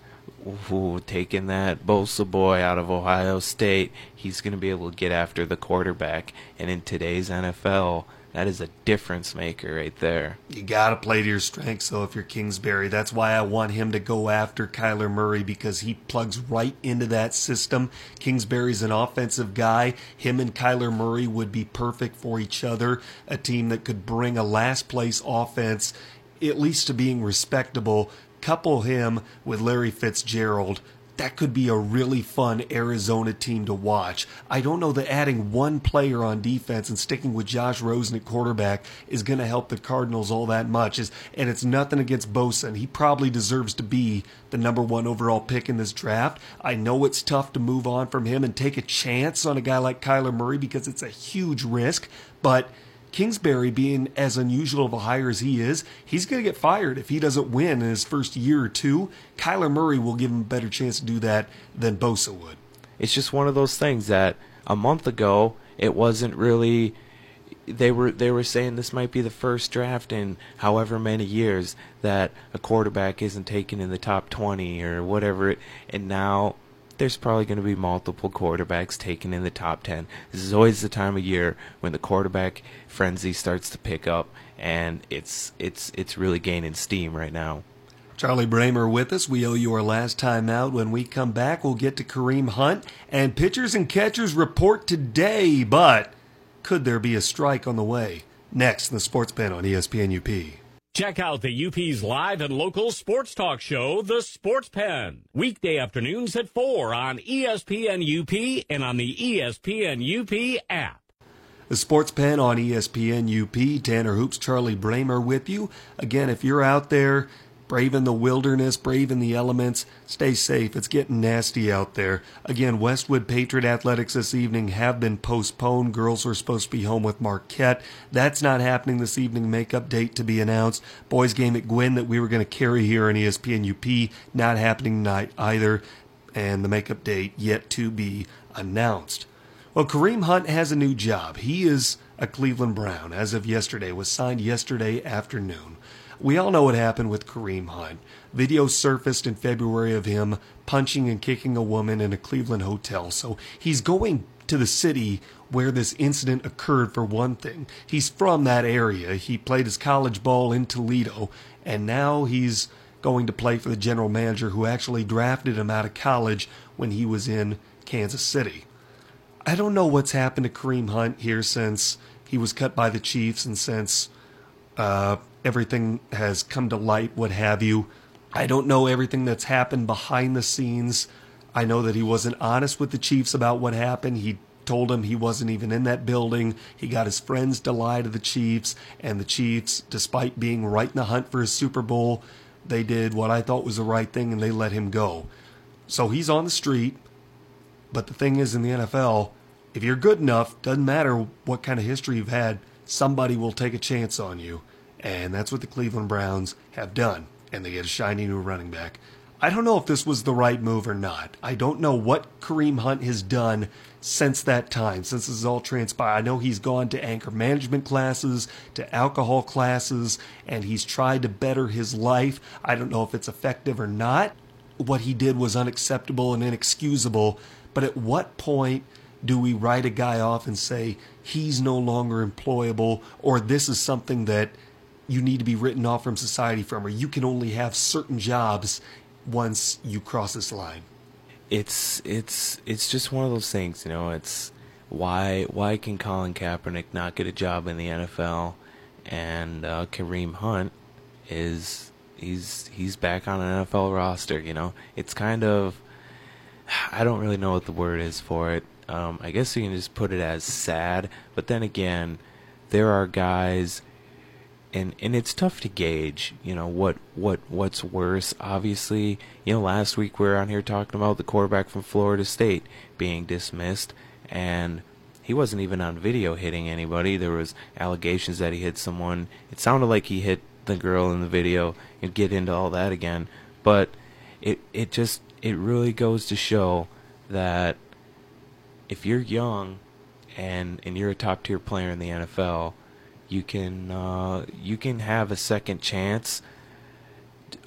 who taking that Bosa boy out of Ohio State, he's going to be able to get after the quarterback. And in today's NFL, that is a difference maker right there. You got to play to your strengths, though, if you're Kingsbury. That's why I want him to go after Kyler Murray because he plugs right into that system. Kingsbury's an offensive guy. Him and Kyler Murray would be perfect for each other. A team that could bring a last place offense at least to being respectable couple him with Larry Fitzgerald, that could be a really fun Arizona team to watch. I don't know that adding one player on defense and sticking with Josh Rosen at quarterback is going to help the Cardinals all that much. And it's nothing against Bosa, he probably deserves to be the number one overall pick in this draft. I know it's tough to move on from him and take a chance on a guy like Kyler Murray because it's a huge risk, but – Kingsbury, being as unusual of a hire as he is, he's going to get fired if he doesn't win in his first year or two. Kyler Murray will give him a better chance to do that than Bosa would. It's just one of those things that a month ago it wasn't really they were they were saying this might be the first draft in however many years that a quarterback isn't taken in the top 20 or whatever and now there's probably going to be multiple quarterbacks taken in the top 10. This is always the time of year when the quarterback frenzy starts to pick up and it's it's it's really gaining steam right now. Charlie Bramer with us. We owe you our last time out. When we come back, we'll get to Kareem Hunt and pitchers and catchers report today, but could there be a strike on the way? Next the Sports Pen on ESPN UP. Check out the UP's live and local sports talk show, The Sports Pen. Weekday afternoons at 4 on ESPN UP and on the ESPN UP app. The Sports Pen on ESPN UP. Tanner Hoops, Charlie Bramer with you. Again, if you're out there braving the wilderness, braving the elements. Stay safe. It's getting nasty out there. Again, Westwood Patriot Athletics this evening have been postponed. Girls are supposed to be home with Marquette. That's not happening this evening. Makeup date to be announced. Boys game at Gwinn that we were going to carry here on ESPN UP not happening tonight either. And the makeup date yet to be announced. Well, Kareem Hunt has a new job. He is a Cleveland Brown as of yesterday, was signed yesterday afternoon. We all know what happened with Kareem Hunt. Video surfaced in February of him punching and kicking a woman in a Cleveland hotel. So he's going to the city where this incident occurred for one thing. He's from that area. He played his college ball in Toledo, and now he's going to play for the general manager who actually drafted him out of college when he was in Kansas City. I don't know what's happened to Kareem Hunt here since he was cut by the Chiefs and since uh, everything has come to light, what have you. I don't know everything that's happened behind the scenes. I know that he wasn't honest with the Chiefs about what happened. He told them he wasn't even in that building. He got his friends to lie to the Chiefs, and the Chiefs, despite being right in the hunt for a Super Bowl, they did what I thought was the right thing and they let him go. So he's on the street. But the thing is, in the NFL, if you're good enough, doesn't matter what kind of history you've had, somebody will take a chance on you. And that's what the Cleveland Browns have done. And they get a shiny new running back. I don't know if this was the right move or not. I don't know what Kareem Hunt has done since that time, since this is all transpired. I know he's gone to anchor management classes, to alcohol classes, and he's tried to better his life. I don't know if it's effective or not. What he did was unacceptable and inexcusable. But at what point do we write a guy off and say he's no longer employable or this is something that you need to be written off from society from, or you can only have certain jobs once you cross this line. It's it's it's just one of those things, you know. It's why why can Colin Kaepernick not get a job in the NFL, and uh, Kareem Hunt is he's he's back on an NFL roster. You know, it's kind of I don't really know what the word is for it. Um, I guess you can just put it as sad. But then again, there are guys and and it's tough to gauge, you know, what what what's worse. Obviously, you know, last week we were on here talking about the quarterback from Florida State being dismissed, and he wasn't even on video hitting anybody. There was allegations that he hit someone. It sounded like he hit the girl in the video, and get into all that again. But it it just it really goes to show that if you're young and and you're a top tier player in the NFL you can uh, you can have a second chance.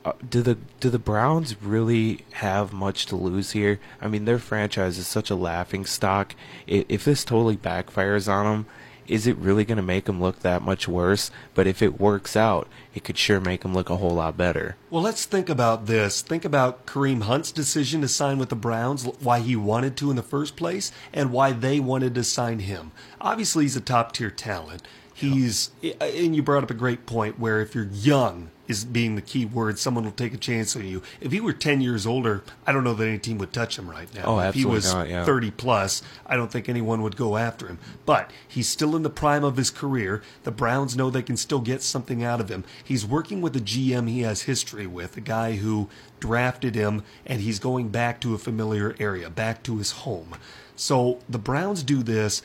Uh, do the do the Browns really have much to lose here? I mean, their franchise is such a laughing stock. If this totally backfires on them, is it really going to make him look that much worse? But if it works out, it could sure make him look a whole lot better. Well, let's think about this. Think about Kareem Hunt's decision to sign with the Browns, why he wanted to in the first place, and why they wanted to sign him. Obviously, he's a top tier talent. He's and you brought up a great point where if you're young is being the key word, someone will take a chance on you. If he were ten years older, I don't know that any team would touch him right now. Oh, if he was not, yeah. thirty plus, I don't think anyone would go after him. But he's still in the prime of his career. The Browns know they can still get something out of him. He's working with a GM he has history with, a guy who drafted him, and he's going back to a familiar area, back to his home. So the Browns do this.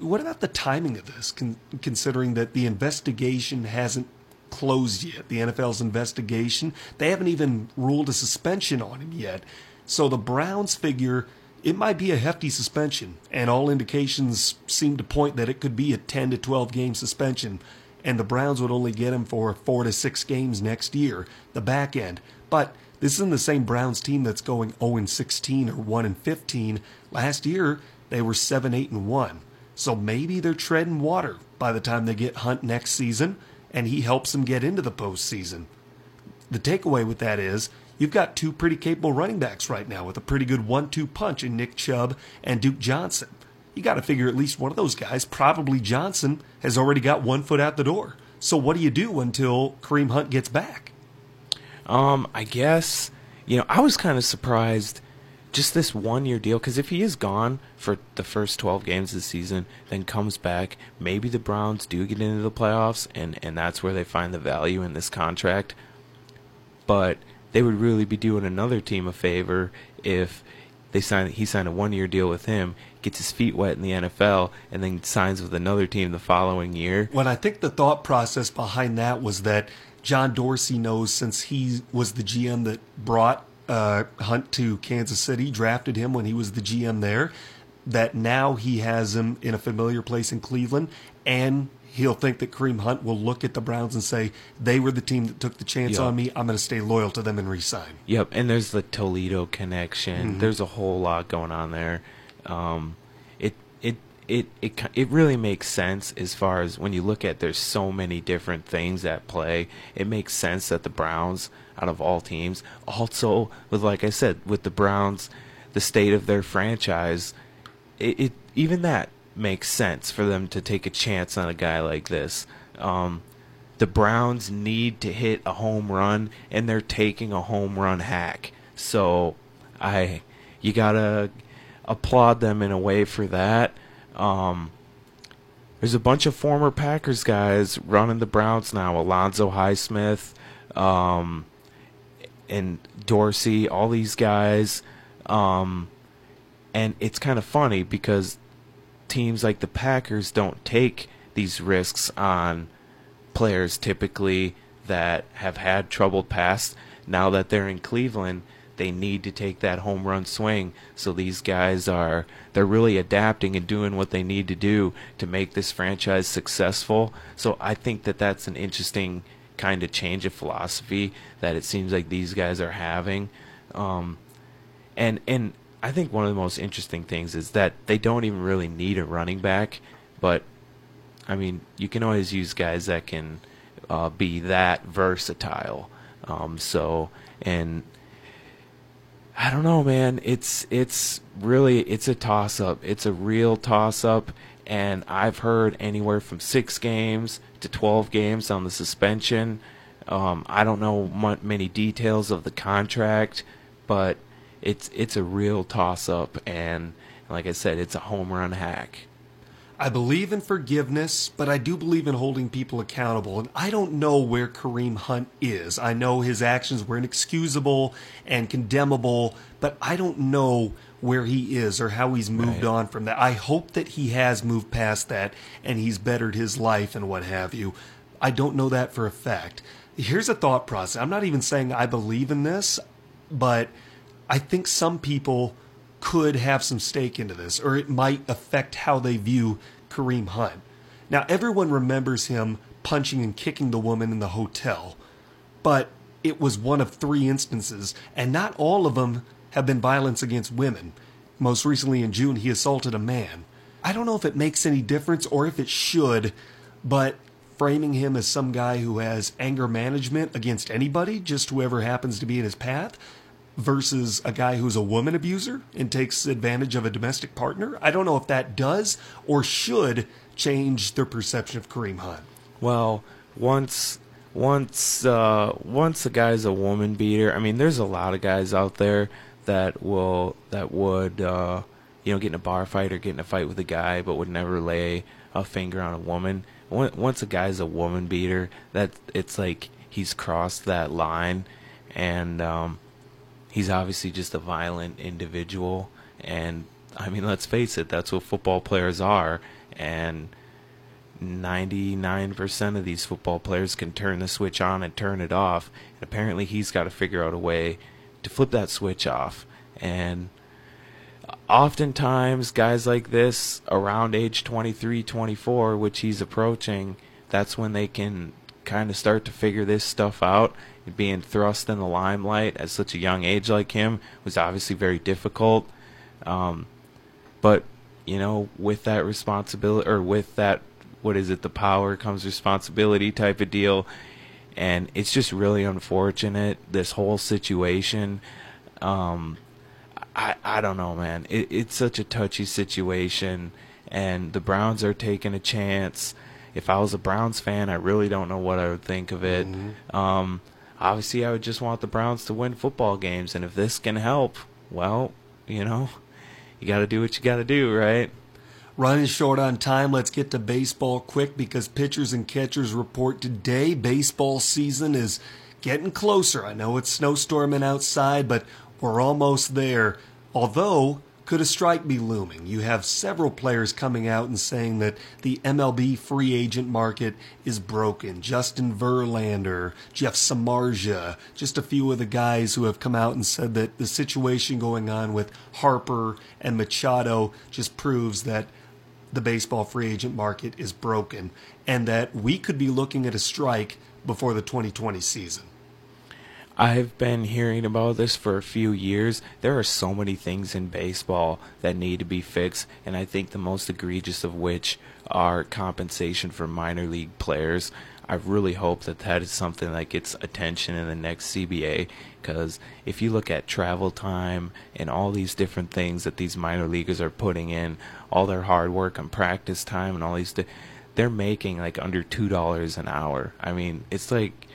What about the timing of this, considering that the investigation hasn't closed yet? The NFL's investigation, they haven't even ruled a suspension on him yet. So the Browns figure it might be a hefty suspension, and all indications seem to point that it could be a 10 to 12 game suspension, and the Browns would only get him for four to six games next year, the back end. But this isn't the same Browns team that's going 0 16 or 1 15. Last year, they were 7 8 and 1. So maybe they're treading water by the time they get Hunt next season, and he helps them get into the postseason. The takeaway with that is you've got two pretty capable running backs right now with a pretty good one two punch in Nick Chubb and Duke Johnson. You got to figure at least one of those guys, probably Johnson, has already got one foot out the door. So what do you do until Kareem Hunt gets back? Um, I guess you know I was kind of surprised just this one year deal because if he is gone for the first 12 games of the season then comes back maybe the browns do get into the playoffs and and that's where they find the value in this contract. But they would really be doing another team a favor if they sign he signed a one year deal with him gets his feet wet in the NFL and then signs with another team the following year. Well, I think the thought process behind that was that John Dorsey knows since he was the GM that brought uh, Hunt to Kansas City, drafted him when he was the GM there, that now he has him in a familiar place in Cleveland, and he'll think that Kareem Hunt will look at the Browns and say, they were the team that took the chance Yeah. on me. I'm going to stay loyal to them and resign. Yep, and there's the Toledo connection. Mm-hmm. There's a whole lot going on there. Um, it it it really makes sense as far as when you look at there's so many different things at play. It makes sense that the Browns, out of all teams, also with like I said, with the Browns, the state of their franchise, it, it even that makes sense for them to take a chance on a guy like this. Um, the Browns need to hit a home run, and they're taking a home run hack. So, I you gotta applaud them in a way for that. Um, there's a bunch of former Packers guys running the Browns now. Alonzo Highsmith, um, and Dorsey, all these guys. Um, and it's kind of funny because teams like the Packers don't take these risks on players typically that have had troubled past. Now that they're in Cleveland, they need to take that home run swing. So these guys are they're really adapting and doing what they need to do to make this franchise successful. So I think that that's an interesting kind of change of philosophy that it seems like these guys are having. Um, and and I think one of the most interesting things is that they don't even really need a running back, but I mean you can always use guys that can uh, be that versatile. Um, so and I don't know, man. It's it's really it's a toss up. It's a real toss up, and I've heard anywhere from six games to twelve games on the suspension. Um, I don't know mu- many details of the contract, but it's it's a real toss up, and like I said, it's a home run hack. I believe in forgiveness, but I do believe in holding people accountable. And I don't know where Kareem Hunt is. I know his actions were inexcusable and condemnable, but I don't know where he is or how he's moved Right. on from that. I hope that he has moved past that and he's bettered his life and what have you. I don't know that for a fact. Here's a thought process. I'm not even saying I believe in this, but I think some people could have some stake into this, or it might affect how they view Kareem Hunt. Now, everyone remembers him punching and kicking the woman in the hotel, but it was one of three instances, and not all of them have been violence against women. Most recently in June, he assaulted a man. I don't know if it makes any difference or if it should, but framing him as some guy who has anger management against anybody, just whoever happens to be in his path, versus a guy who's a woman abuser and takes advantage of a domestic partner. I don't know if that does or should change their perception of Kareem Hunt. Well, once once uh, once a guy's a woman beater, I mean, there's a lot of guys out there that will that would uh, you know get in a bar fight or get in a fight with a guy, but would never lay a finger on a woman. Once a guy's a woman beater, that it's like he's crossed that line, and um, he's obviously just a violent individual. And I mean, let's face it, that's what football players are, and 99% of these football players can turn the switch on and turn it off. And apparently he's got to figure out a way to flip that switch off. And oftentimes guys like this around age 23, 24, which he's approaching, that's when they can kind of start to figure this stuff out. Being thrust in the limelight at such a young age like him was obviously very difficult. Um, but you know, with that responsibility or with that, what is it? The power comes responsibility type of deal, and it's just really unfortunate this whole situation. Um, I I don't know, man. It, it's such a touchy situation, and the Browns are taking a chance. if I was a Browns fan, I really don't know what I would think of it. Um, obviously, I would just want the Browns to win football games, and if this can help, well, you know, you got to do what you got to do, right? Running short on time, let's get to baseball quick because pitchers and catchers report today. Baseball season is getting closer. I know it's snowstorming outside, but we're almost there. Although, could a strike be looming? You have several players coming out and saying that the MLB free agent market is broken. Justin Verlander, Jeff Samardzija, just a few of the guys who have come out and said that the situation going on with Harper and Machado just proves that the baseball free agent market is broken and that we could be looking at a strike before the 2020 season. I've been hearing about this for a few years. There are so many things in baseball that need to be fixed, and I think the most egregious of which are compensation for minor league players. I really hope that that is something that gets attention in the next CBA because if you look at travel time and all these different things that these minor leaguers are putting in, all their hard work and practice time and all these, di- they're making like under two dollars an hour. I mean, it's like,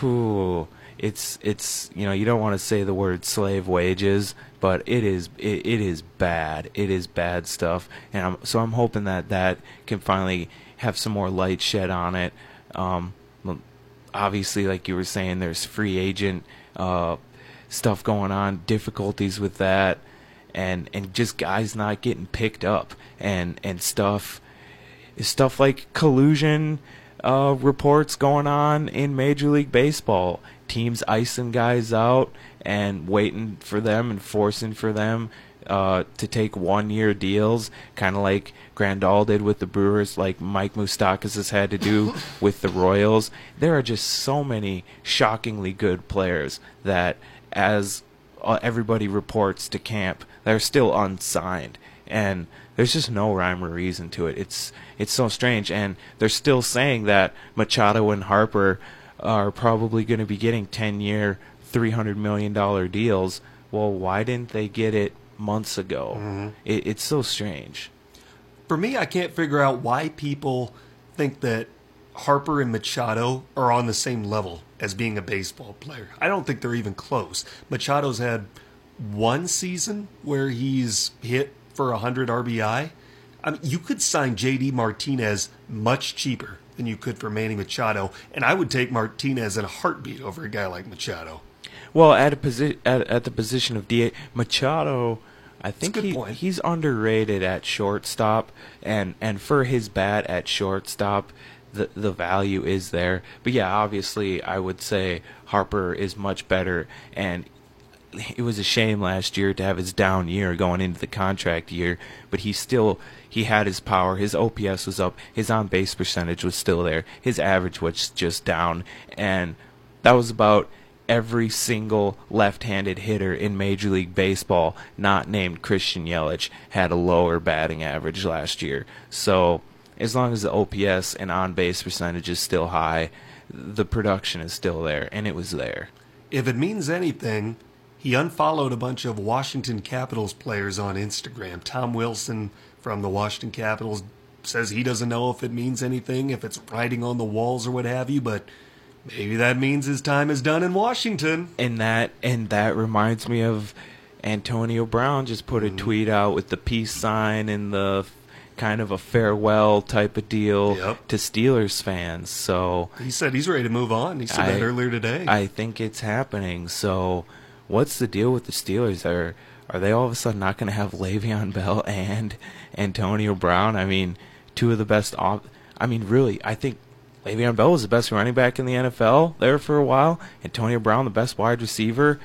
whew, it's it's you know you don't want to say the word slave wages, but it is it, it is bad. It is bad stuff, and I'm, so I'm hoping that that can finally have some more light shed on it. Um, obviously, like you were saying, there's free agent uh, stuff going on, difficulties with that, and and just guys not getting picked up, and and stuff stuff like collusion uh, reports going on in Major League Baseball. Teams icing guys out and waiting for them and forcing for them uh, to take one-year deals, kind of like Grandal did with the Brewers, like Mike Moustakas has had to do (laughs) with the Royals. There are just so many shockingly good players that, as uh, everybody reports to camp, they're still unsigned, and there's just no rhyme or reason to it. It's it's so strange, and they're still saying that Machado and Harper are probably going to be getting 10-year, 300 million dollar deals. Well, why didn't they get it months ago? Mm-hmm. It, it's so strange. For me, I can't figure out why people think that Harper and Machado are on the same level as being a baseball player. I don't think they're even close. Machado's had one season where he's hit for 100 RBI. I mean, you could sign JD Martinez much cheaper than you could for Manny Machado, and I would take Martinez in a heartbeat over a guy like Machado. Well, at a posi- at, at the position of DA, Machado, I think he, point. he's underrated at shortstop, and and for his bat at shortstop, the the value is there. But yeah, obviously, I would say Harper is much better, and it was a shame last year to have his down year going into the contract year, but he still he had his power. His OPS was up. His on base percentage was still there. His average was just down, and that was about every single left-handed hitter in Major League Baseball, not named Christian Yelich, had a lower batting average last year. So as long as the OPS and on base percentage is still high, the production is still there, and it was there. If it means anything, he unfollowed a bunch of Washington Capitals players on Instagram. Tom Wilson from the Washington Capitals says he doesn't know if it means anything, if it's writing on the walls or what have you, but maybe that means his time is done in Washington. and that and that reminds me of Antonio Brown just put a Mm-hmm. tweet out with the peace sign and the kind of a farewell type of deal Yep. to Steelers fans. So He said he's ready to move on. He said I- that earlier today. I think it's happening. So what's the deal with the Steelers? Are are they all of a sudden not going to have Le'Veon Bell (laughs) and Antonio Brown? I mean, two of the best. Off- I mean, really, I think Le'Veon Bell was the best running back in the NFL there for a while. Antonio Brown, the best wide receiver.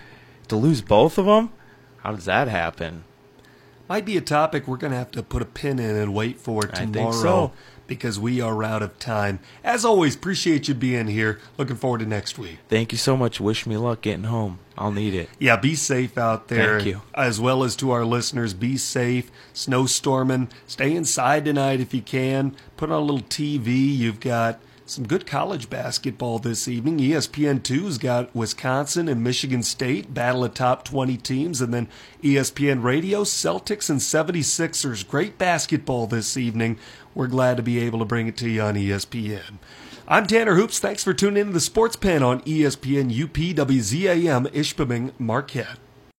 To lose both of them, how does that happen? Might be a topic we're going to have to put a pin in and wait for I think tomorrow so. Because we are out of time. As always, appreciate you being here. Looking forward to next week. Thank you so much. Wish me luck getting home. I'll need it. Yeah, be safe out there. Thank you. As well as to our listeners, be safe. Snowstorming. Stay inside tonight if you can. Put on a little TV. You've got some good college basketball this evening. ESPN2's got Wisconsin and Michigan State, battle of top 20 teams, and then ESPN Radio, Celtics and 76ers. Great basketball this evening. We're glad to be able to bring it to you on ESPN. I'm Tanner Hoops. Thanks for tuning in to the Sports Pen on ESPN UPWZAM Ishpeming Marquette.